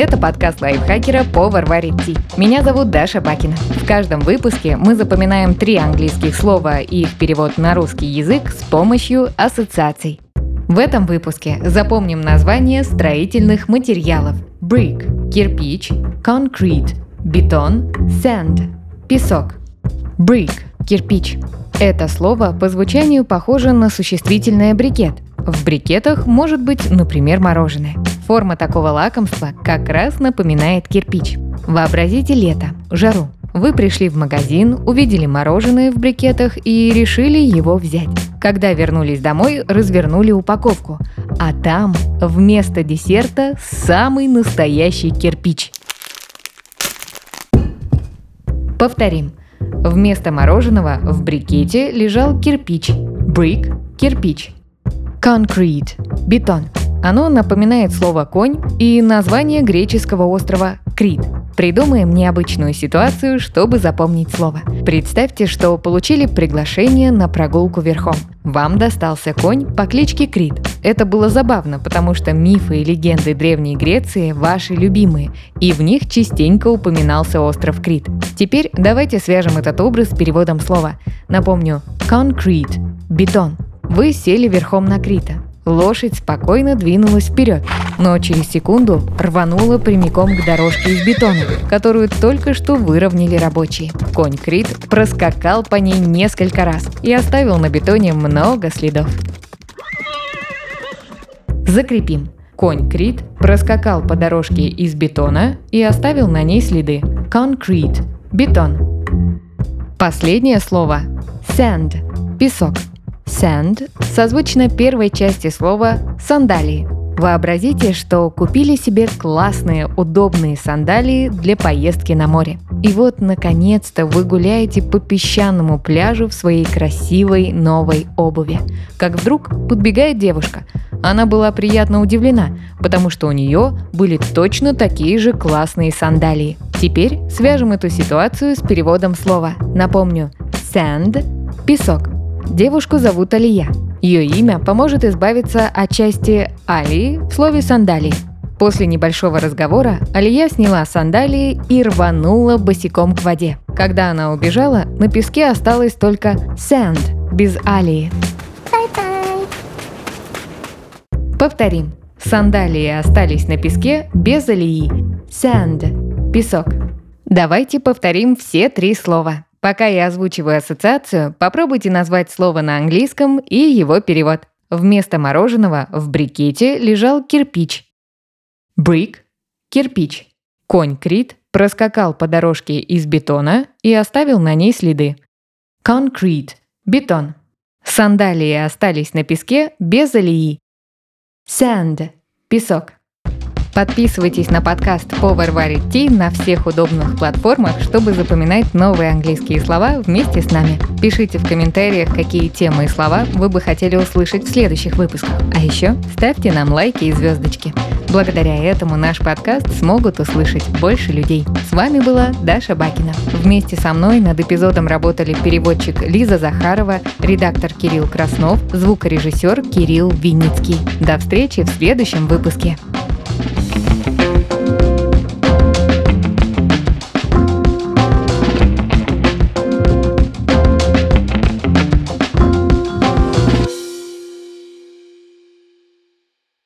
Это подкаст лайфхакера «Повар варит ти». Меня зовут Даша Бакина. В каждом выпуске мы запоминаем три английских слова и их перевод на русский язык с помощью ассоциаций. В этом выпуске запомним название строительных материалов. Brick – кирпич, concrete – бетон, sand – песок. Brick – кирпич. Это слово по звучанию похоже на существительное брикет. В брикетах может быть, например, мороженое. Форма такого лакомства как раз напоминает кирпич. Вообразите лето, жару. Вы пришли в магазин, увидели мороженое в брикетах и решили его взять. Когда вернулись домой, развернули упаковку. А там вместо десерта самый настоящий кирпич. Повторим. Вместо мороженого в брикете лежал кирпич. Brick – кирпич. Concrete – бетон. Оно напоминает слово «конь» и название греческого острова Крит. Придумаем необычную ситуацию, чтобы запомнить слово. Представьте, что получили приглашение на прогулку верхом. Вам достался конь по кличке Крит. Это было забавно, потому что мифы и легенды Древней Греции ваши любимые, и в них частенько упоминался остров Крит. Теперь давайте свяжем этот образ с переводом слова. Напомню, concrete – бетон. Вы сели верхом на Крита. Лошадь спокойно двинулась вперед, но через секунду рванула прямиком к дорожке из бетона, которую только что выровняли рабочие. Конь Крит проскакал по ней несколько раз и оставил на бетоне много следов. Закрепим. Конь Крит проскакал по дорожке из бетона и оставил на ней следы. Concrete – бетон. Последнее слово – sand – песок. Sand созвучно первой части слова «сандалии». Вообразите, что купили себе классные, удобные сандалии для поездки на море. И вот, наконец-то, вы гуляете по песчаному пляжу в своей красивой новой обуви. Как вдруг подбегает девушка. Она была приятно удивлена, потому что у нее были точно такие же классные сандалии. Теперь свяжем эту ситуацию с переводом слова. Напомню, sand – песок – Девушку зовут Алия. Ее имя поможет избавиться от части «алии» в слове «сандалии». После небольшого разговора Алия сняла сандалии и рванула босиком к воде. Когда она убежала, на песке осталось только «sand» без «алии». Повторим. Сандалии остались на песке без алии. Sand – песок. Давайте повторим все три слова. Пока я озвучиваю ассоциацию, попробуйте назвать слово на английском и его перевод. Вместо мороженого в брикете лежал кирпич. Brick – кирпич. Конь Крит проскакал по дорожке из бетона и оставил на ней следы. Concrete – бетон. Сандалии остались на песке без алии. Sand – песок. Подписывайтесь на подкаст «Повар варит ти» на всех удобных платформах, чтобы запоминать новые английские слова вместе с нами. Пишите в комментариях, какие темы и слова вы бы хотели услышать в следующих выпусках. А еще ставьте нам лайки и звездочки. Благодаря этому наш подкаст смогут услышать больше людей. С вами была Даша Бакина. Вместе со мной над эпизодом работали переводчик Лиза Захарова, редактор Кирилл Краснов, звукорежиссер Кирилл Винницкий. До встречи в следующем выпуске.